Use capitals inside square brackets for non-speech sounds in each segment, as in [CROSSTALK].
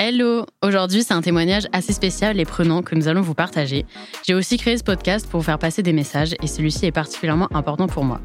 Hello Aujourd'hui, c'est un témoignage assez spécial et prenant que nous allons vous partager. J'ai aussi créé ce podcast pour vous faire passer des messages et celui-ci est particulièrement important pour moi.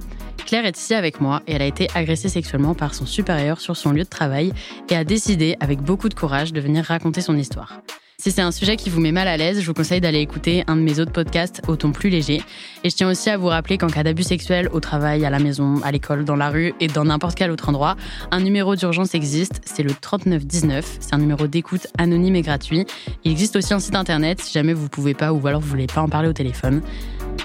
Claire est ici avec moi et elle a été agressée sexuellement par son supérieur sur son lieu de travail et a décidé, avec beaucoup de courage, de venir raconter son histoire. Si c'est un sujet qui vous met mal à l'aise, je vous conseille d'aller écouter un de mes autres podcasts au ton plus léger. Et je tiens aussi à vous rappeler qu'en cas d'abus sexuel au travail, à la maison, à l'école, dans la rue et dans n'importe quel autre endroit, un numéro d'urgence existe, c'est le 3919. C'est un numéro d'écoute anonyme et gratuit. Il existe aussi un site internet si jamais vous pouvez pas ou alors vous voulez pas en parler au téléphone.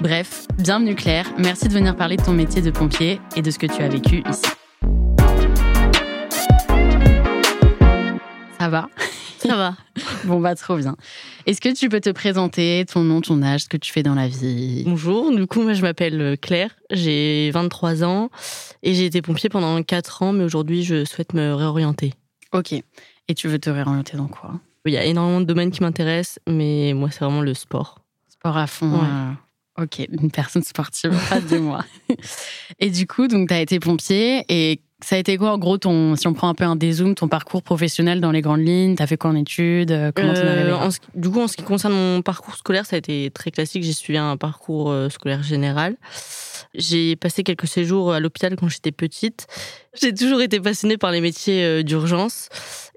Bref, bienvenue Claire, merci de venir parler de ton métier de pompier et de ce que tu as vécu ici. Ça va? Ça va. [LAUGHS] Bon, bah, trop bien. Est-ce que tu peux te présenter, ton nom, ton âge, ce que tu fais dans la vie? Bonjour, du coup, moi je m'appelle euh, Claire, j'ai 23 ans et j'ai été pompier pendant 4 ans, mais aujourd'hui je souhaite me réorienter. Ok. Et tu veux te réorienter dans quoi? Il y a énormément de domaines qui m'intéressent, mais moi c'est vraiment le sport. Sport à fond. Ouais. euh, Ok, une personne sportive [LAUGHS] face de moi. Et du coup, donc, tu as été pompier et ça a été quoi, en gros, ton, si on prend un peu un dézoom, ton parcours professionnel dans les grandes lignes? T'as fait quoi en études? Euh, Comment t'en Euh, en ce- Du coup, en ce qui concerne mon parcours scolaire, ça a été très classique. J'ai suivi un parcours euh, scolaire général. J'ai passé quelques séjours à l'hôpital quand j'étais petite. J'ai toujours été passionnée par les métiers euh, d'urgence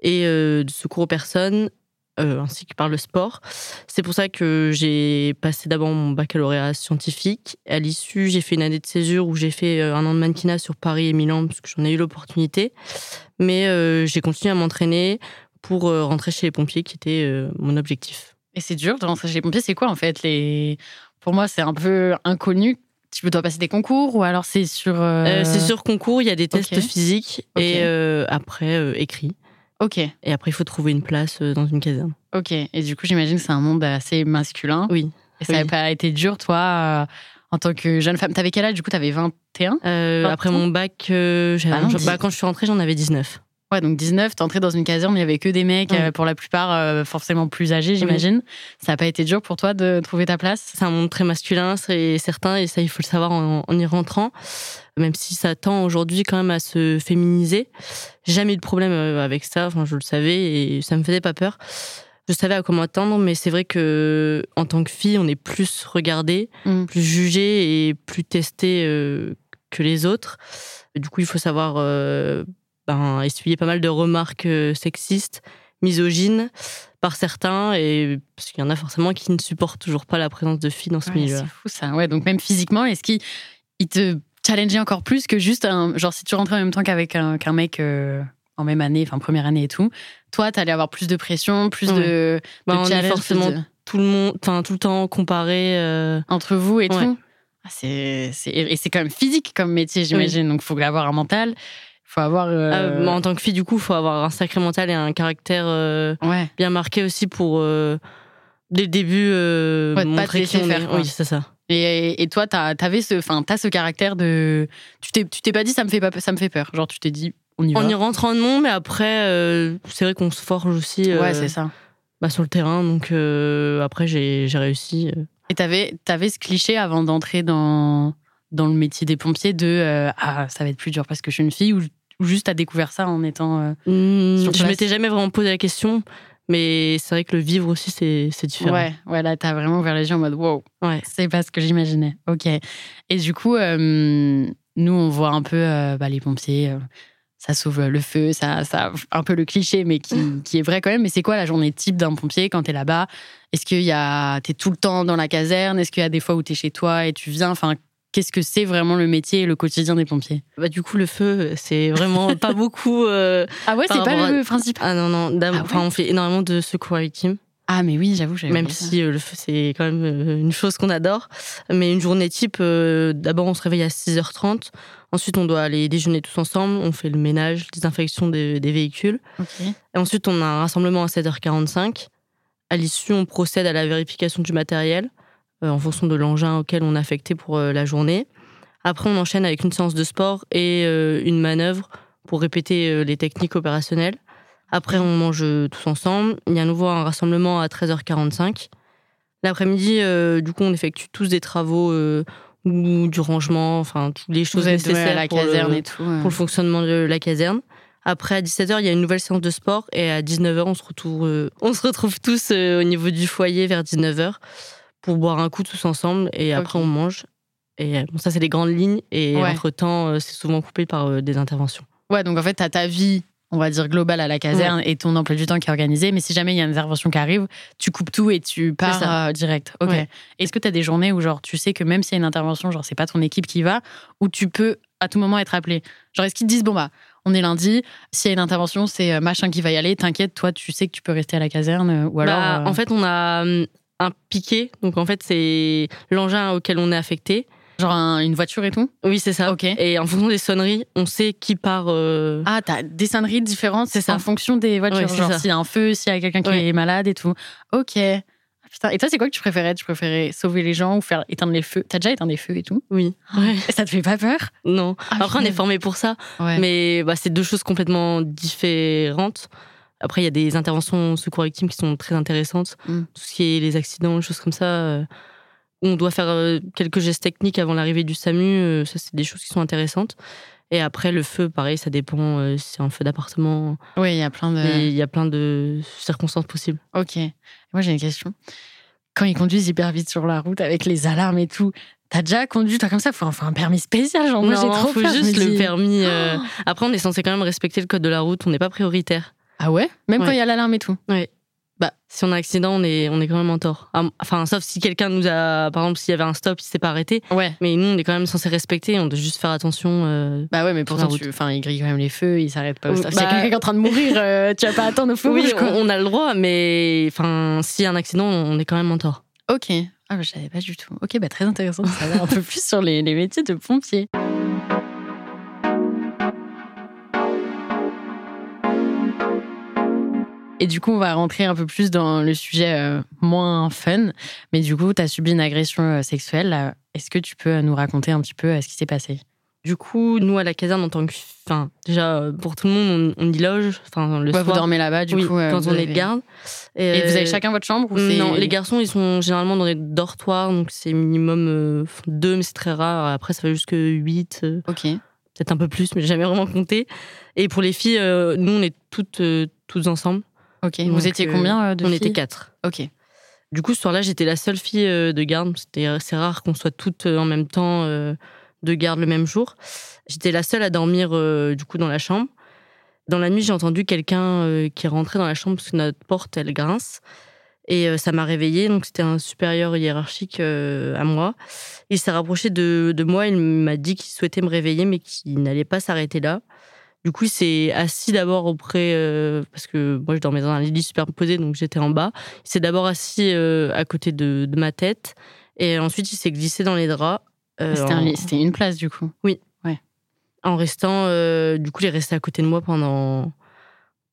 et de secours aux personnes, euh, ainsi que par le sport. C'est pour ça que j'ai passé d'abord mon baccalauréat scientifique. À l'issue, j'ai fait une année de césure où j'ai fait euh, un an de mannequinat sur Paris et Milan, parce que j'en ai eu l'opportunité. Mais euh, j'ai continué à m'entraîner pour rentrer chez les pompiers, qui était mon objectif. Et c'est dur de rentrer chez les pompiers. C'est quoi, en fait les... Pour moi, c'est un peu inconnu. Tu dois passer des concours ou alors c'est sur. euh, Euh, c'est sur concours, il y a des tests physiques et euh, après écrit. Ok, Et après, il faut trouver une place euh, dans une caserne. ok. Et du coup, j'imagine que c'est un monde assez masculin. Oui. Et ça Oui. n'a pas été dur, toi, euh, en tant que jeune femme? T'avais quel âge Du coup, t'avais 21 Euh, après mon bac, euh, Ah non, bah, quand je suis rentrée, j'en avais 19. Ouais, donc 19, t'es entrée dans une caserne, il y avait que des mecs, euh, pour la plupart euh, forcément plus âgés, j'imagine. Ça n'a pas été dur pour toi de trouver ta place? C'est un monde très masculin, c'est certain, et ça, il faut le savoir en, en y rentrant. Même si ça tend aujourd'hui quand même à se féminiser. Jamais eu de problème euh, avec ça, enfin, je le savais, et ça me faisait pas peur. Je savais à quoi m'attendre, mais c'est vrai que en tant que fille, on est plus regardée, Mm. plus jugée et plus testée euh, que les autres. Du coup, il faut savoir euh, ben, essuyer pas mal de remarques euh, sexistes, misogynes par certains, et parce qu'il y en a forcément qui ne supportent toujours pas la présence de filles dans ce Ouais, milieu-là. C'est fou ça. Ouais, donc même physiquement, est-ce qu'il il te challengeait encore plus que juste un. Genre, si tu rentrais en même temps qu'avec un, qu'un mec euh, en même année, enfin première année et tout, toi, t'allais avoir plus de pression, plus Ouais. de, Bah, de on est challenge, forcément de- tout le monde, enfin tout le temps comparé. euh, entre vous et Ouais. tout. Ah, c'est, c'est- et c'est quand même physique comme métier, j'imagine. Donc, il faut avoir un mental. Faut avoir. euh, euh, mais en tant que fille, du coup, il faut avoir un sacré mental et un caractère euh, Ouais. bien marqué aussi pour euh, dès le début Ouais, montrer qui on faire, est. Oui, c'est ça. Et, et toi, t'as, t'avais ce, enfin, t'as ce caractère de. Tu t'es, tu t'es pas dit ça me fait pas, ça me fait peur. Genre, tu t'es dit on y va. En y rentrant, non, mais après, c'est vrai qu'on se forge aussi Ouais, c'est ça. bah, sur le terrain. Donc après, j'ai j'ai réussi. Et t'avais, t'avais ce cliché avant d'entrer dans, dans le métier des pompiers de euh, ah ça va être plus dur parce que je suis une fille ou, ou juste t'as découvert ça en étant. euh, Sur je m'étais jamais vraiment posé la question, mais c'est vrai que le vivre aussi, c'est c'est différent. Ouais, ouais, là t'as vraiment ouvert les yeux en mode wow, Ouais. c'est pas ce que j'imaginais. Ok. Et du coup, euh, nous on voit un peu euh, bah, les pompiers. euh, ça sauve le feu, ça, ça, un peu le cliché, mais qui, [LAUGHS] qui est vrai quand même. Mais c'est quoi la journée type d'un pompier quand t'es là-bas? Est-ce qu'il y a, t'es tout le temps dans la caserne? Est-ce qu'il y a des fois où t'es chez toi et tu viens? Enfin, qu'est-ce que c'est vraiment le métier et le quotidien des pompiers? Bah, du coup, le feu, c'est vraiment [LAUGHS] pas beaucoup. euh, Ah ouais, c'est pas le principe? Ah non, non. Ah ouais on fait énormément de secours à victimes. Ah mais oui, j'avoue, j'avais Même si euh, le feu, c'est quand même euh, une chose qu'on adore. Mais une journée type, euh, d'abord, on se réveille à 6h30. Ensuite, on doit aller déjeuner tous ensemble. On fait le ménage, désinfection des, des véhicules. Et ensuite, on a un rassemblement à 7h45. À l'issue, on procède à la vérification du matériel en fonction de l'engin auquel on est affecté pour euh, la journée. Après, on enchaîne avec une séance de sport et euh, une manœuvre pour répéter euh, les techniques opérationnelles. Après, on mange euh, tous ensemble. Il y a à nouveau un rassemblement à 13h45. L'après-midi, euh, du coup, on effectue tous des travaux euh, ou du rangement, enfin, toutes les choses ouais, nécessaires à la pour le- caserne et tout. euh. pour le fonctionnement de la caserne. Après, à 17h, il y a une nouvelle séance de sport et à 19h, on se retrouve, euh, on se retrouve tous euh, au niveau du foyer vers 19h pour boire un coup tous ensemble et après on mange. Et euh, bon, ça, c'est les grandes lignes et Ouais. entre-temps, euh, c'est souvent coupé par euh, des interventions. Ouais, donc en fait, t'as ta vie, on va dire globale à la caserne et ton emploi du temps qui est organisé. Mais si jamais il y a une intervention qui arrive, tu coupes tout et tu pars euh, direct. Ok. Ouais. Est-ce que t'as des journées où genre tu sais que même s'il y a une intervention, genre c'est pas ton équipe qui va, où tu peux à tout moment être appelé? Genre est-ce qu'ils te disent bon bah on est lundi, s'il y a une intervention, c'est machin qui va y aller. T'inquiète, toi tu sais que tu peux rester à la caserne ou alors. Bah, euh, En fait, on a hum, un piquet. Donc, en fait, c'est l'engin auquel on est affecté. genre un- une voiture et tout? Oui, c'est ça. Ok. Et en fonction des sonneries, on sait qui part. euh, Ah, t'as des sonneries différentes, C'est ça. en fonction des voitures. C'est genre s'il y a un feu, s'il y a quelqu'un qui est malade et tout. Ok. Ah, putain. Et toi, c'est quoi que tu préférais? Tu préférais sauver les gens ou faire éteindre les feux? T'as déjà éteint des feux et tout? Oui. Ouais. Et ça te fait pas peur? Non. Ah, Après, on est formé pour ça. Ouais. Mais bah, c'est deux choses complètement différentes. Après, il y a des interventions secours victimes qui sont très intéressantes. Mm. Tout ce qui est les accidents, choses comme ça. euh, où on doit faire euh, quelques gestes techniques avant l'arrivée du SAMU. euh, ça, c'est des choses qui sont intéressantes. Et après, le feu, pareil, ça dépend euh, si c'est un feu d'appartement. Oui, il y a plein de. Il y a plein de circonstances possibles. Ok. Moi, j'ai une question. Quand ils conduisent hyper vite sur la route avec les alarmes et tout, t'as déjà conduit, toi, comme ça, faut enfin un permis spécial. Genre, moi, j'ai trop faut peur, juste le permis. euh, Oh. [GASPS] Après, on est censé quand même respecter le code de la route. On n'est pas prioritaire. Ah ouais? Même quand il y a l'alarme et tout? Bah, si on a un accident, on est, on est quand même en tort. Ah, Enfin, sauf si quelqu'un nous a. Par exemple, s'il y avait un stop, il s'est pas arrêté. Ouais. Mais nous, on est quand même censé respecter. On doit juste faire attention. euh, Bah ouais, mais pourtant, tu... enfin, ils grillent quand même les feux, ils s'arrêtent pas au Oui, stop. S'il y a bah- quelqu'un qui est en train de mourir, euh, tu vas pas attendre au feu Oui, on a le droit, mais enfin, s'il y a un accident, on est quand même en tort. Ok. Ah, bah, je savais pas du tout. Ok, bah très intéressant de savoir un peu [LAUGHS] plus sur les, les métiers de pompier. Et du coup, on va rentrer un peu plus dans le sujet euh, moins fun. Mais du coup, tu as subi une agression euh, sexuelle. Est-ce que tu peux euh, nous raconter un petit peu euh, ce qui s'est passé? Du coup, nous, à la caserne, en tant que. Enfin, déjà, euh, pour tout le monde, on, on y loge. Enfin, le Ouais, Vous soir. dormez là-bas, du oui, coup. euh, quand vous on est avez- de garde. Et vous euh, avez chacun votre chambre ou Non, les garçons, ils sont généralement dans des dortoirs, donc c'est minimum euh, deux, mais c'est très rare. Après, ça va jusque 8, Ok. peut-être un peu plus, mais j'ai jamais vraiment compté. Et pour les filles, euh, nous, on est toutes, euh, toutes ensemble. Ok. Donc, vous étiez euh, combien euh, de On filles était quatre. Ok. Du coup, ce soir-là, j'étais la seule fille euh, de garde. C'est rare qu'on soit toutes en même temps de garde le même jour. J'étais la seule à dormir du coup dans la chambre. Dans la nuit, j'ai entendu quelqu'un qui rentré dans la chambre parce que notre porte elle grince et ça m'a réveillée. Donc c'était un supérieur hiérarchique à moi. Il s'est rapproché de, de moi. Il m'a dit qu'il souhaitait me réveiller, mais qu'il n'allait pas s'arrêter là. Du coup, il s'est assis d'abord auprès, euh, parce que moi je dormais dans un lit superposé, donc j'étais en bas. Il s'est d'abord assis euh, à côté de, de ma tête, et ensuite il s'est glissé dans les draps. euh, C'était en, une place, du coup. en restant, du coup, il est resté à côté de moi pendant,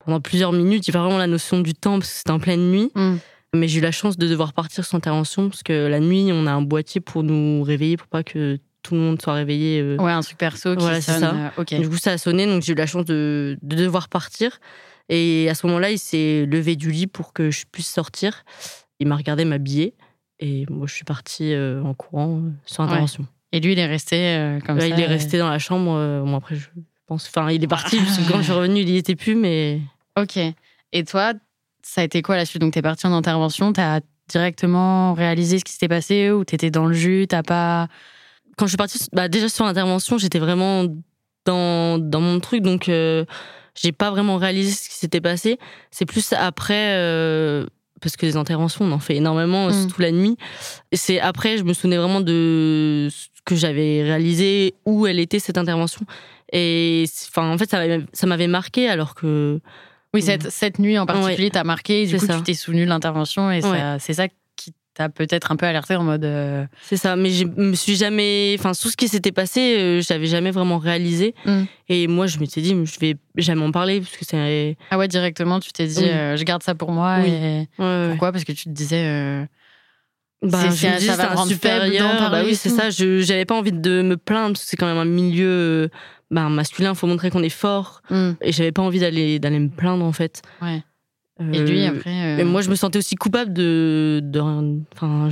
pendant plusieurs minutes. Il n'y a pas vraiment la notion du temps, parce que c'était en pleine nuit. Mm. Mais j'ai eu la chance de devoir partir sans intervention, parce que la nuit, on a un boîtier pour nous réveiller, pour pas que tout le monde soit réveillé. euh, Ouais, un truc perso qui Voilà, c'est sonne. ça. euh, ok. Du coup, ça a sonné, donc j'ai eu la chance de, de devoir partir. Et à ce moment-là, il s'est levé du lit pour que je puisse sortir. Il m'a regardé m'habiller. Et moi, je suis partie euh, en courant euh, sans Ouais. intervention. Et lui, il est resté euh, comme ça. il est resté dans la chambre. bon, après, je pense. Enfin, il est parti, parce que quand je suis revenue, il y était plus, mais. Ok. Et toi, ça a été quoi la suite? Donc, t'es parti en intervention, t'as directement réalisé ce qui s'était passé ou t'étais dans le jus, t'as pas. Quand je suis partie, bah, déjà sur l'intervention, j'étais vraiment dans, dans mon truc, donc euh, j'ai pas vraiment réalisé ce qui s'était passé. C'est plus après, euh, parce que les interventions, on en fait énormément, Mm. surtout la nuit. C'est après, je me souvenais vraiment de ce que j'avais réalisé, où elle était cette intervention. Et enfin, en fait, ça m'avait- ça m'avait marqué alors que. Oui, cette, cette nuit en particulier t'a marqué. et Du coup, ça. tu t'es souvenu de l'intervention et Ouais. c'est ça qui t'a peut-être un peu alerté en mode. euh, C'est ça, mais je me suis jamais. Enfin, tout ce qui s'était passé, euh, je l'avais jamais vraiment réalisé. Mm. Et moi, je m'étais dit, je vais jamais en parler, parce que c'est. Ah ouais, directement, tu t'es dit, Oui. euh, je garde ça pour moi. Oui. Et... Ouais, ouais. Pourquoi? Parce que tu te disais. euh, Bah, C'est- dis, ça va un supérieur. Bah oui, c'est ça. Je j'avais pas envie de me plaindre parce que c'est quand même un milieu bah, masculin. Faut montrer qu'on est fort. hmm, Et j'avais pas envie d'aller d'aller me plaindre en fait. ouais. Et lui, Euh, après. euh, et moi, je me sentais aussi coupable de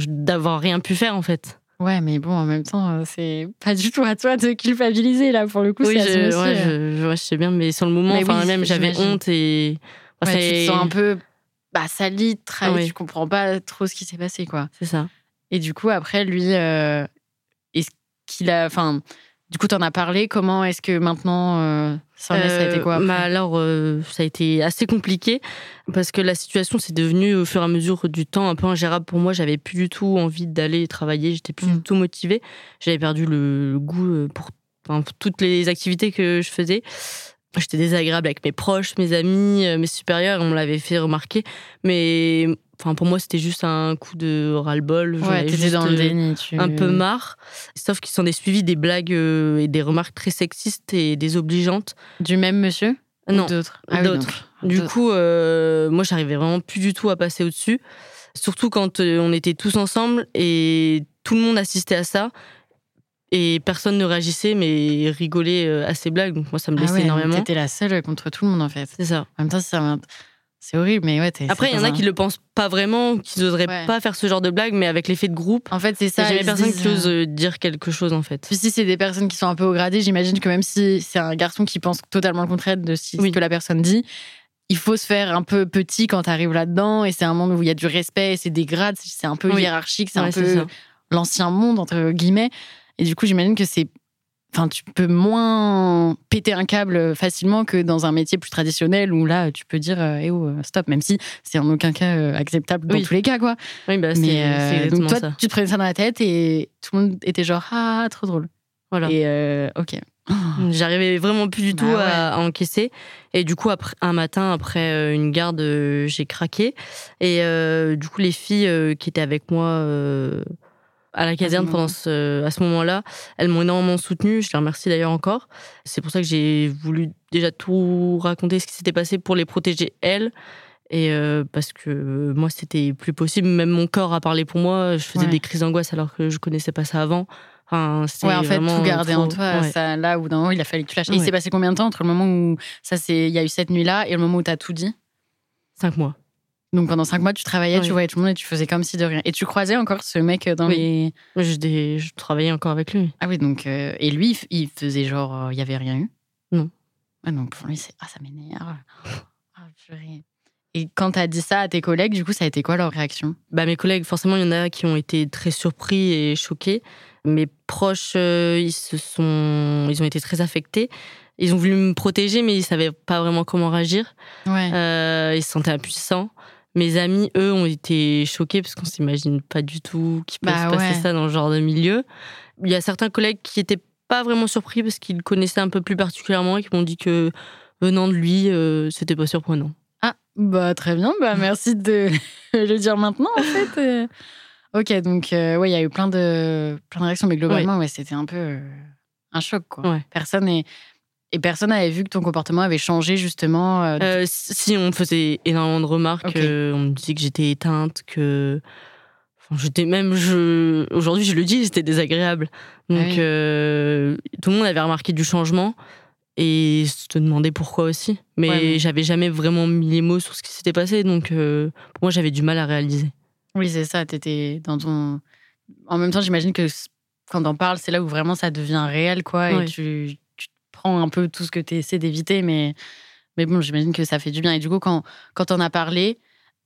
d'avoir rien pu faire en fait. Ouais, mais bon, en même temps, euh, c'est pas du tout à toi de culpabiliser, là, pour le coup. oui, je, ouais, je, sais bien, mais sur le moment, Mais enfin oui, même j'avais honte et enfin, Ouais, tu te sens un peu bah, sali, trahi, Ah tu comprends pas trop ce qui s'est passé, quoi. c'est ça. Et du coup, après, lui, euh, est-ce qu'il a. Enfin, du coup, t'en as parlé. Comment est-ce que maintenant, euh, ça en est, ça a été quoi Euh, après bah alors, euh, ça a été assez compliqué parce que la situation s'est devenue au fur et à mesure du temps un peu ingérable pour moi. J'avais plus du tout envie d'aller travailler, j'étais plus Mm. du tout motivée. J'avais perdu le, le goût pour, enfin, pour toutes les activités que je faisais. J'étais désagréable avec mes proches, mes amis, mes supérieurs, on me l'avait fait remarquer. Mais enfin, pour moi, c'était juste un coup de ras-le-bol. Ouais, t'étais dans le euh, déni. Tu... un peu marre. Sauf qu'il s'en est suivi des blagues euh, et des remarques très sexistes et désobligeantes. Du même monsieur Non, D'autres. Ah d'autres. donc, Du coup, euh, moi, j'arrivais vraiment plus du tout à passer au-dessus. Surtout quand euh, on était tous ensemble et tout le monde assistait à ça. Et personne ne réagissait, mais rigolait à ces blagues. Donc moi, ça me Ah blessait ouais, énormément. T'étais la seule contre tout le monde, en fait. C'est ça. En même temps, ça c'est horrible, mais ouais. Après, il y en a un- qui le pensent pas vraiment, qui n'oseraient Ouais. pas faire ce genre de blague, mais avec l'effet de groupe, En fait, c'est ça. n'y a jamais ils se personne disent, qui ose euh, euh, dire quelque chose, en fait. Puis si c'est des personnes qui sont un peu au gradé, j'imagine que même si c'est un garçon qui pense totalement le contraire de ce Oui. que la personne dit, il faut se faire un peu petit quand tu arrives là-dedans. Et c'est un monde où il y a du respect, et c'est des grades, c'est un peu Oui. hiérarchique, c'est un Ouais, peu l'ancien monde, entre guillemets. Et du coup, j'imagine que c'est. Enfin, tu peux moins péter un câble facilement que dans un métier plus traditionnel où là, tu peux dire euh, Eh oh, euh, stop, même si c'est en aucun cas euh, acceptable dans Oui. tous les cas, quoi. Oui, bah, c'est Mais euh, donc, toi, ça. tu te prenais ça dans la tête et tout le monde était genre Ah, trop drôle. Voilà. Et euh, ok. J'arrivais vraiment plus du Bah tout ouais. à, à encaisser. Et du coup, après, un matin, après une garde, j'ai craqué. Et euh, du coup, les filles qui étaient avec moi à la caserne pendant ce, à ce moment-là, elles m'ont énormément soutenue. Je les remercie d'ailleurs encore. C'est pour ça que j'ai voulu déjà tout raconter ce qui s'était passé pour les protéger elles. Et euh, parce que euh, moi, c'était plus possible. Même mon corps a parlé pour moi. Je faisais Ouais. des crises d'angoisse alors que je connaissais pas ça avant. Enfin, Ouais, en fait, tout garder trop- en toi, ouais. ça, là où il a fallu que tu lâches. Et il s'est passé combien de temps entre le moment où ça, c'est, il y a eu cette nuit-là et le moment où tu as tout dit? Cinq mois. Donc pendant cinq mois, tu travaillais, tu voyais tout le monde et tu faisais comme si de rien. Et tu croisais encore ce mec dans Oui. les. Je, dé- je travaillais encore avec lui. Ah oui, donc. euh, et lui, il faisait genre, euh, il y avait rien eu? Non. Ouais, donc pour lui, c'est. Ah, ça m'énerve. Ah, purée. Et quand t'as dit ça à tes collègues, du coup, ça a été quoi leur réaction? Bah, mes collègues, forcément, il y en a qui ont été très surpris et choqués. Mes proches, euh, ils, se sont... ils ont été très affectés. Ils ont voulu me protéger, mais ils savaient pas vraiment comment réagir. Ouais. Euh, ils se sentaient impuissants. Mes amis, eux, ont été choqués parce qu'on s'imagine pas du tout qu'il peut Bah se passer ouais. ça dans ce genre de milieu. Il y a certains collègues qui étaient pas vraiment surpris parce qu'ils le connaissaient un peu plus particulièrement et qui m'ont dit que venant de lui, euh, c'était pas surprenant. Ah, bah très bien, bah merci de [LAUGHS] le dire maintenant en fait. Euh, Ok, donc euh, ouais, il y a eu plein de plein de réactions, mais globalement, ouais, c'était un peu euh, un choc quoi. Ouais. Personne est et personne n'avait vu que ton comportement avait changé justement. euh, Euh, si on me faisait énormément de remarques, euh, on me disait que j'étais éteinte, que enfin, j'étais même je aujourd'hui je le dis, j'étais désagréable. Donc Ah oui. euh, tout le monde avait remarqué du changement et se demandait pourquoi aussi. Mais, Ouais, mais- j'avais jamais vraiment mis les mots sur ce qui s'était passé, donc pour moi j'avais du mal à réaliser. Oui, c'est ça. T'étais dans ton. En même temps, j'imagine que quand t'en parles, c'est là où vraiment ça devient réel, quoi. Et Ouais. tu un peu tout ce que tu essaies d'éviter, mais mais bon, j'imagine que ça fait du bien. Et du coup, quand quand t'en as parlé,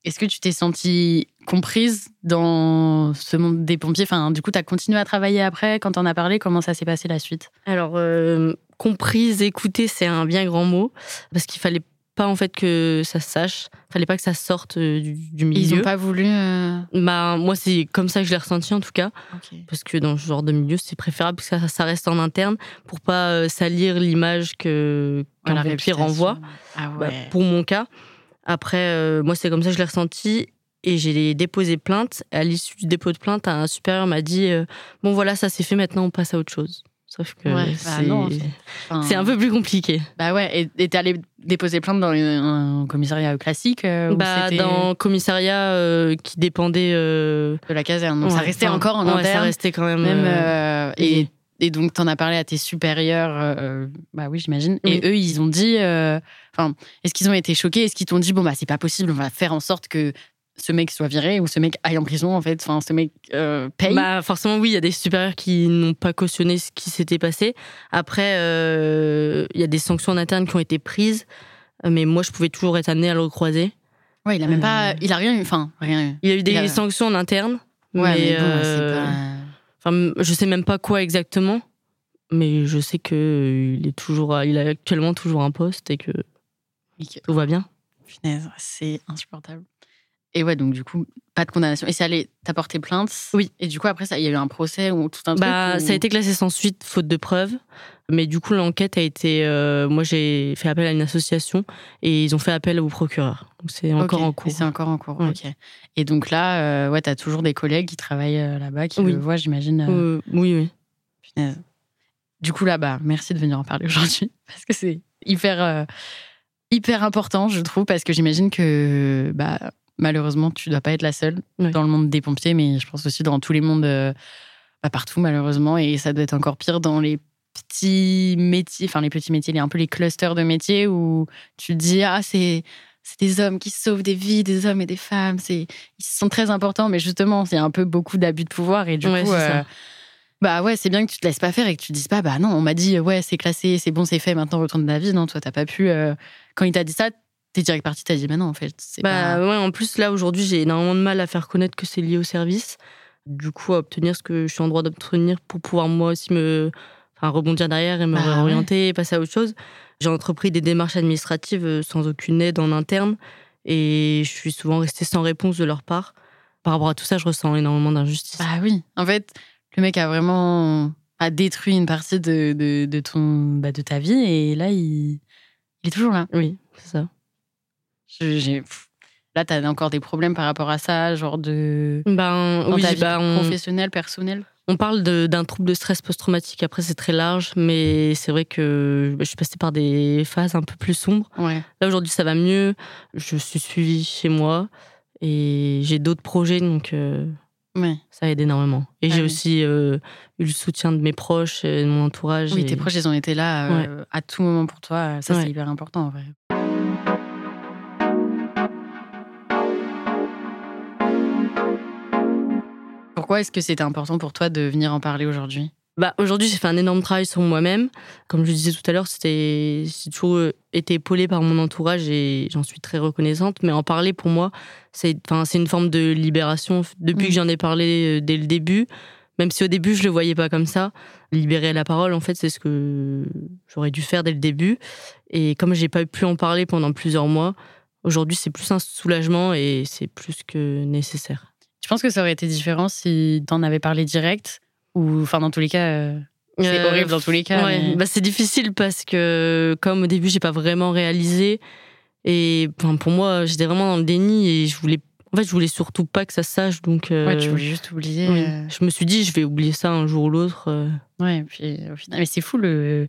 est-ce que tu t'es sentie comprise dans ce monde des pompiers? Enfin, du coup, t'as continué à travailler après? Quand t'en as parlé, comment ça s'est passé la suite? Alors, euh, comprise, écouter, c'est un bien grand mot, parce qu'il fallait pas en fait que ça se sache. Fallait pas que ça sorte euh, du, du milieu. Ils ont pas voulu. euh, Bah, moi, c'est comme ça que je l'ai ressenti en tout cas. Parce que dans ce genre de milieu, c'est préférable que ça, ça reste en interne pour pas euh, salir l'image que qu'un réputation. renvoie. Ah Bah, pour mon cas. Après, euh, moi, c'est comme ça que je l'ai ressenti. Et j'ai déposé plainte. À l'issue du dépôt de plainte, un supérieur m'a dit euh, Bon, voilà, ça c'est fait, maintenant on passe à autre chose. Sauf que Ouais, bah c'est Enfin, un peu plus compliqué. Bah ouais, et et t'es allé déposer plainte dans un commissariat classique euh, Bah, dans commissariat euh, qui dépendait. euh, de la caserne. Donc ça restait enfin, encore en ouais, Ça interne. restait quand même. même, euh, et, donc t'en as parlé à tes supérieurs, bah oui, j'imagine. Oui. Et eux, ils ont dit, enfin, est-ce qu'ils ont été choqués? Est-ce qu'ils t'ont dit, bon, bah c'est pas possible, on va faire en sorte que ce mec soit viré ou ce mec aille en prison, en fait, enfin, ce mec euh, paye Bah, forcément, oui, il y a des supérieurs qui n'ont pas cautionné ce qui s'était passé. Après, euh, il y a des sanctions en interne qui ont été prises, mais moi, je pouvais toujours être amenée à le recroiser. Ouais, il a même pas, Euh. il a rien eu, enfin, rien eu. Il y a eu des a- sanctions en interne, Ouais, mais, mais, bon, pas. enfin, je sais même pas quoi exactement, mais je sais que il est toujours, il a actuellement toujours un poste et que tout va bien. C'est insupportable. Et ouais, donc du coup, pas de condamnation. Et allé, t'as porté plainte Oui. Et du coup, après, ça, il y a eu un procès ou tout un Bah, truc. ça a été classé sans suite, faute de preuves. Mais du coup, l'enquête a été. euh, moi, j'ai fait appel à une association et ils ont fait appel au procureur. Donc, c'est encore en cours. C'est encore en cours, ok. Et donc là, euh, ouais, t'as toujours des collègues qui travaillent euh, là-bas, qui Oui. le voient, j'imagine. euh, oui, oui. punaise. Du coup, là-bas, merci de venir en parler aujourd'hui, [LAUGHS] parce que c'est hyper, hyper important, je trouve, parce que j'imagine que, bah, malheureusement, tu dois pas être la seule dans le monde des pompiers, mais je pense aussi dans tous les mondes, euh, bah, partout, malheureusement, et ça doit être encore pire dans les petits métiers, enfin les petits métiers, les un peu les clusters de métiers où tu te dis ah c'est c'est des hommes qui sauvent des vies, des hommes et des femmes, c'est ils sont très importants, mais justement il y a un peu beaucoup d'abus de pouvoir. Et du Ouais, coup euh, bah ouais c'est bien que tu te laisses pas faire et que tu te dises pas bah non on m'a dit ouais c'est classé, c'est bon c'est fait, maintenant retourne dans la vie, non toi t'as pas pu euh, quand il t'a dit ça t'es direct parti t'as dit bah non en fait Bah, pas ouais, en plus, là, aujourd'hui, j'ai énormément de mal à faire connaître que c'est lié au service. Du coup, à obtenir ce que je suis en droit d'obtenir pour pouvoir moi aussi me. Enfin, rebondir derrière et me Bah, ouais. réorienter et passer à autre chose. J'ai entrepris des démarches administratives euh, sans aucune aide en interne et je suis souvent restée sans réponse de leur part. Par rapport à tout ça, je ressens énormément d'injustice. Bah oui, en fait, le mec a vraiment a détruit une partie de, de, de ton, bah, de ta vie et là, il, il est toujours là. Oui, c'est ça. J'ai- là, t'as encore des problèmes par rapport à ça, genre de. Ben, Dans oui, ta vie bah, on, professionnelle, personnelle? On parle d'un trouble de stress post-traumatique. Après, c'est très large, mais c'est vrai que je suis passée par des phases un peu plus sombres. Ouais. Là, aujourd'hui, ça va mieux. Je suis suivie chez moi et j'ai d'autres projets, donc euh, ouais. ça aide énormément. Et Ah j'ai oui. aussi euh, eu le soutien de mes proches et de mon entourage. Oui, et- tes proches, ils ont été là euh, à tout moment pour toi. Ça, c'est hyper important, en vrai. Pourquoi est-ce que c'était important pour toi de venir en parler aujourd'hui? Bah, aujourd'hui, j'ai fait un énorme travail sur moi-même. Comme je le disais tout à l'heure, c'était, j'ai toujours euh, été épaulée par mon entourage et j'en suis très reconnaissante. Mais en parler, pour moi, c'est, enfin, c'est une forme de libération. Depuis Mm. que j'en ai parlé euh, dès le début, même si au début, je le voyais pas comme ça, libérer la parole, en fait, c'est ce que j'aurais dû faire dès le début. Et comme j'ai pas pu en parler pendant plusieurs mois, aujourd'hui, c'est plus un soulagement et c'est plus que nécessaire. Je pense que ça aurait été différent si t'en avais parlé direct ou, enfin, dans tous les cas, euh, c'est Euh, horrible dans tous les cas. Ouais, mais- bah, c'est difficile parce que comme au début j'ai pas vraiment réalisé et enfin, pour moi j'étais vraiment dans le déni et je voulais en fait je voulais surtout pas que ça sache donc euh, Ouais, tu voulais juste oublier. oui. euh, je me suis dit je vais oublier ça un jour ou l'autre euh. Ouais, et puis au final, mais c'est fou le,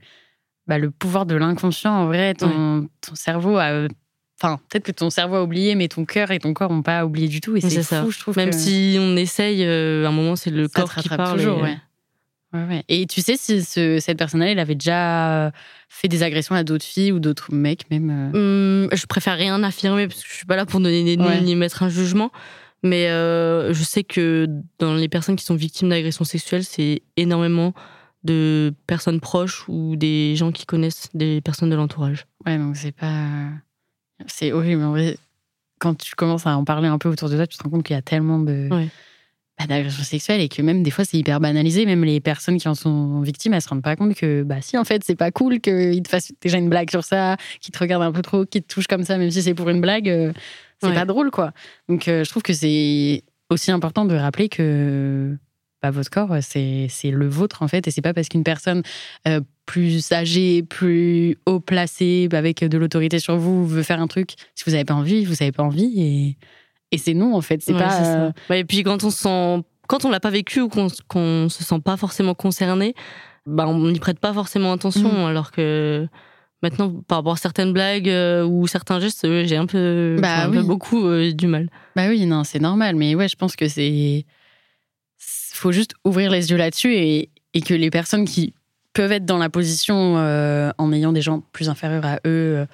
bah, le pouvoir de l'inconscient. En vrai, ton, ton cerveau a. Enfin, peut-être que ton cerveau a oublié, mais ton cœur et ton corps n'ont pas oublié du tout. Et C'est ça. je trouve. même que si on essaye euh, à un moment c'est le ça corps qui parle toujours. et- ouais. Ouais, ouais. Et tu sais si ce- cette personne-là, elle avait déjà fait des agressions à d'autres filles ou d'autres mecs, même. euh, Hum, je préfère rien affirmer parce que je suis pas là pour donner des noms Ouais. ni mettre un jugement. Mais euh, je sais que dans les personnes qui sont victimes d'agressions sexuelles, c'est énormément de personnes proches ou des gens qui connaissent des personnes de l'entourage. Ouais, donc c'est pas. C'est horrible. En vrai, quand tu commences à en parler un peu autour de toi, tu te rends compte qu'il y a tellement de. Ouais. bah, d'agression sexuelle et que même des fois c'est hyper banalisé. Même les personnes qui en sont victimes, elles se rendent pas compte que bah si en fait c'est pas cool qu'ils te fassent déjà une blague sur ça, qu'ils te regardent un peu trop, qu'ils te touchent comme ça, même si c'est pour une blague, euh, c'est pas drôle quoi. Donc euh, je trouve que c'est aussi important de rappeler que bah, votre corps c'est le vôtre en fait et c'est pas parce qu'une personne euh, plus âgée, plus haut placée, avec de l'autorité sur vous veut faire un truc. Si vous avez pas envie, vous avez pas envie et et c'est non, en fait. C'est pas. Euh, bah, et puis quand on se sent, quand on l'a pas vécu ou qu'on se sent pas forcément concerné, bah, on n'y prête pas forcément attention. Mm. Alors que maintenant, par rapport à certaines blagues euh, ou certains gestes, euh, j'ai un peu, bah, un peu beaucoup du mal. Bah oui, non, c'est normal. Mais ouais, je pense que c'est. Faut juste ouvrir les yeux là-dessus et, et, que les personnes qui peuvent être dans la position en ayant des gens plus inférieurs à eux,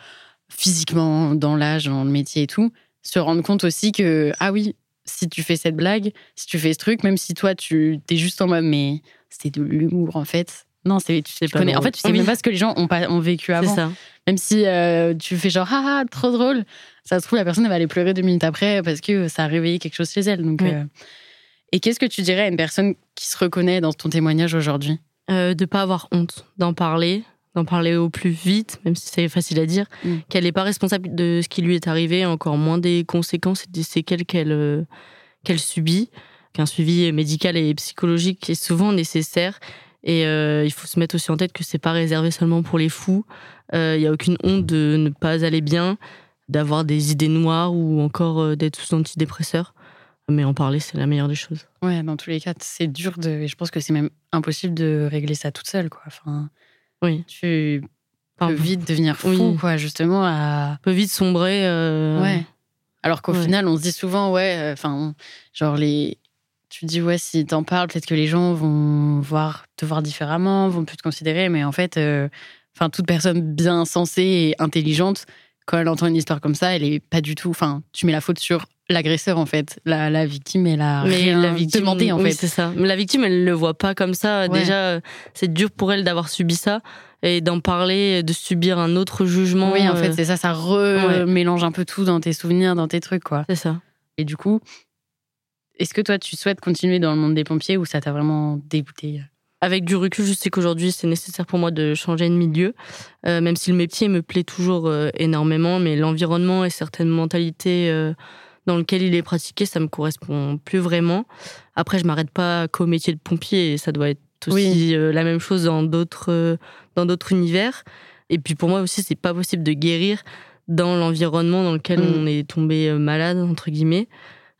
physiquement, dans l'âge, dans le métier et tout, se rendre compte aussi que, ah oui, si tu fais cette blague, si tu fais ce truc, même si toi, tu es juste en mode, mais c'est de l'humour en fait. Non, c'est tu, sais connais. En fait, tu sais même pas ce que les gens ont, pas, ont vécu avant. Ça. Même si euh, tu fais genre, ah, ah, trop drôle, ça se trouve, la personne elle va aller pleurer deux minutes après parce que ça a réveillé quelque chose chez elle. Donc, euh, Et qu'est-ce que tu dirais à une personne qui se reconnaît dans ton témoignage aujourd'hui euh, De pas avoir honte d'en parler, d'en parler au plus vite, même si c'est facile à dire, mm. qu'elle n'est pas responsable de ce qui lui est arrivé, encore moins des conséquences et des séquelles qu'elle euh, qu'elle subit, qu'un suivi médical et psychologique est souvent nécessaire. Et euh, il faut se mettre aussi en tête que c'est pas réservé seulement pour les fous. Euh, il n'y a aucune honte de ne pas aller bien, d'avoir des idées noires ou encore d'être sous antidépresseur. Mais en parler, c'est la meilleure des choses. Ouais, dans tous les cas, c'est dur de. Je pense que c'est même impossible de régler ça toute seule, quoi. Enfin, oui. Tu peux vite devenir fou, quoi, justement. À... Peut vite sombrer. Euh, ouais. Alors qu'au final, on se dit souvent, ouais, euh, enfin, genre les. Tu dis, ouais, si t'en parles, peut-être que les gens vont voir, te voir différemment, vont plus te considérer, mais en fait, euh, enfin, toute personne bien sensée et intelligente, quand elle entend une histoire comme ça, elle est pas du tout. Enfin, tu mets la faute sur l'agresseur en fait. La, la, victime, elle a mais la victime, demandé en oui, fait. c'est ça. Mais la victime, elle le voit pas comme ça. Déjà, c'est dur pour elle d'avoir subi ça et d'en parler, de subir un autre jugement. Oui, en fait, euh, c'est ça. Ça remélange un peu tout dans tes souvenirs, dans tes trucs, quoi. C'est ça. Et du coup, est-ce que toi, tu souhaites continuer dans le monde des pompiers ou ça t'a vraiment dégoûté avec du recul, je sais qu'aujourd'hui, c'est nécessaire pour moi de changer de milieu, euh, même si le métier me plaît toujours euh, énormément, mais l'environnement et certaines mentalités dans lequel il est pratiqué, ça me correspond plus vraiment. Après, je m'arrête pas qu'au métier de pompier, et ça doit être aussi euh, la même chose dans d'autres euh, dans d'autres univers. Et puis pour moi aussi, c'est pas possible de guérir dans l'environnement dans lequel mm. on est tombé euh, malade entre guillemets.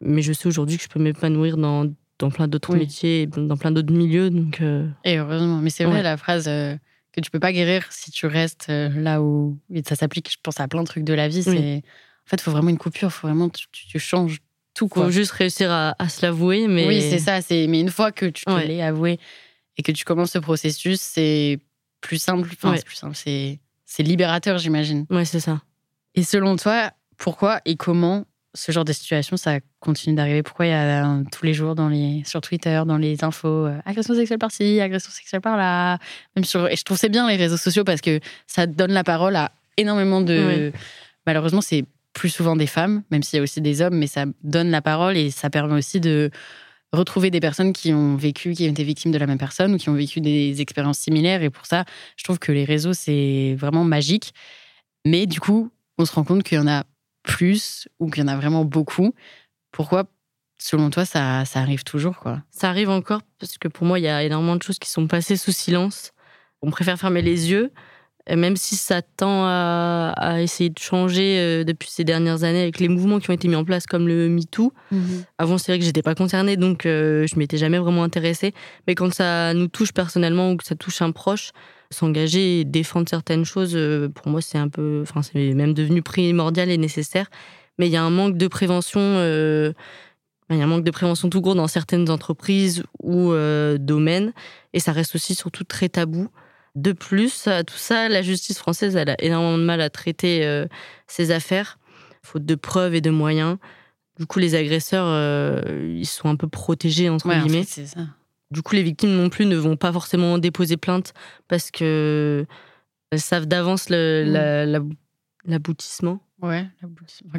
Mais je sais aujourd'hui que je peux m'épanouir dans dans plein d'autres métiers, dans plein d'autres milieux. Donc et heureusement. Mais c'est vrai la phrase que tu peux pas guérir si tu restes là où et ça s'applique. Je pense à plein de trucs de la vie. C'est en fait, il faut vraiment une coupure, il faut vraiment tu, tu, changes tout. Il faut juste réussir à, se l'avouer. Mais... Oui, c'est ça. Mais une fois que tu te l'es avoué et que tu commences ce processus, c'est plus simple. Enfin, c'est plus simple. C'est libérateur, j'imagine. Ouais, c'est ça. Et selon toi, pourquoi et comment ce genre de situation, ça continue d'arriver? Pourquoi il y a euh, tous les jours dans les, sur Twitter, dans les infos, euh, agression sexuelle par-ci, agression sexuelle par-là Même sur, Et je trouve c'est bien les réseaux sociaux parce que ça donne la parole à énormément de. Malheureusement, c'est plus souvent des femmes, même s'il y a aussi des hommes, mais ça donne la parole et ça permet aussi de retrouver des personnes qui ont vécu, qui ont été victimes de la même personne ou qui ont vécu des expériences similaires. Et pour ça, je trouve que les réseaux, c'est vraiment magique. Mais du coup, on se rend compte qu'il y en a plus ou qu'il y en a vraiment beaucoup. Pourquoi, selon toi, ça, ça arrive toujours quoi? Ça arrive encore parce que pour moi, il y a énormément de choses qui sont passées sous silence. On préfère fermer les yeux même si ça tend à, essayer de changer euh, depuis ces dernières années avec les mouvements qui ont été mis en place comme le MeToo. Mhm. Avant, c'est vrai que j'étais pas concernée, donc euh, je m'étais jamais vraiment intéressée. Mais quand ça nous touche personnellement ou que ça touche un proche, s'engager et défendre certaines choses, euh, pour moi, c'est un peu, enfin, c'est même devenu primordial et nécessaire. Mais il y a un manque de prévention. il y a un manque de prévention tout court dans certaines entreprises ou domaines, et ça reste aussi surtout très tabou. De plus, à tout ça, la justice française elle a énormément de mal à traiter euh, ces affaires, faute de preuves et de moyens. Du coup, les agresseurs, euh, ils sont un peu protégés, entre guillemets. ça. Du coup, les victimes non plus ne vont pas forcément déposer plainte parce que elles savent d'avance mm. l'aboutissement. Ouais.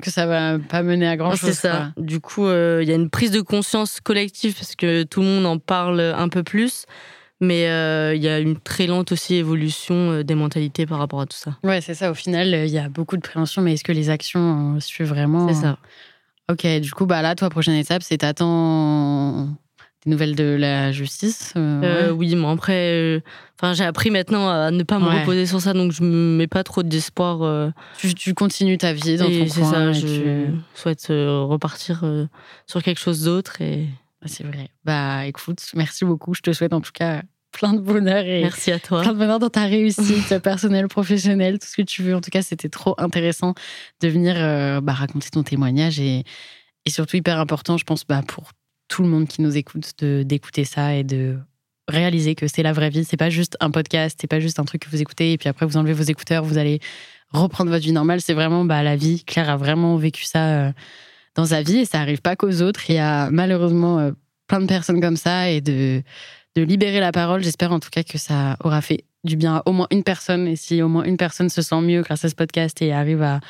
Que ça va pas mener à grand chose. C'est ça. Du coup, il y a une prise de conscience collective parce que tout le monde en parle un peu plus. Mais il y a une très lente aussi évolution des mentalités par rapport à tout ça. Ouais, c'est ça. Au final, il y a beaucoup de prévention, mais est-ce que les actions suivent vraiment C'est ça. Ok, du coup, bah là, toi, prochaine étape, c'est t'attends des nouvelles de la justice euh, Oui, mais après, euh, enfin, j'ai appris maintenant à ne pas me reposer sur ça, donc je me mets pas trop d'espoir. Euh. Tu, continues ta vie dans ton coin. ça, je souhaite repartir sur quelque chose d'autre. Et... Bah, c'est vrai. Bah écoute, merci beaucoup. Je te souhaite en tout cas plein de bonheur et merci à toi. Plein de bonheur dans ta réussite [LAUGHS] personnelle, professionnelle, tout ce que tu veux. En tout cas, c'était trop intéressant de venir bah, raconter ton témoignage et, et surtout hyper important, je pense, bah, pour tout le monde qui nous écoute, d'écouter ça et de réaliser que c'est la vraie vie. C'est pas juste un podcast, c'est pas juste un truc que vous écoutez et puis après vous enlevez vos écouteurs, vous allez reprendre votre vie normale. C'est vraiment bah, la vie. Claire a vraiment vécu ça euh, dans sa vie et ça arrive pas qu'aux autres. Il y a malheureusement euh, plein de personnes comme ça et de, de libérer la parole. J'espère en tout cas que ça aura fait du bien à au moins une personne. Et si au moins une personne se sent mieux grâce à ce podcast et arrive à,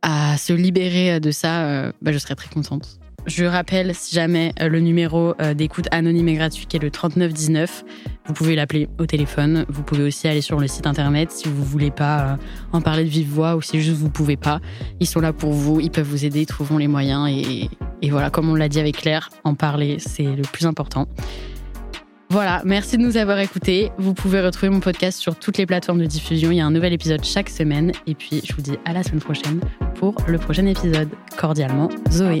à se libérer de ça, euh, bah, je serais très contente. Je rappelle, si jamais euh, le numéro euh, d'écoute anonyme et gratuit qui est le 3919, vous pouvez l'appeler au téléphone. Vous pouvez aussi aller sur le site internet si vous voulez pas euh, en parler de vive voix ou si juste vous pouvez pas. Ils sont là pour vous, ils peuvent vous aider, trouvons les moyens et, et voilà, comme on l'a dit avec Claire, en parler c'est le plus important. Voilà, merci de nous avoir écoutés. Vous pouvez retrouver mon podcast sur toutes les plateformes de diffusion. Il y a un nouvel épisode chaque semaine. Et puis, je vous dis à la semaine prochaine pour le prochain épisode. Cordialement, Zoé.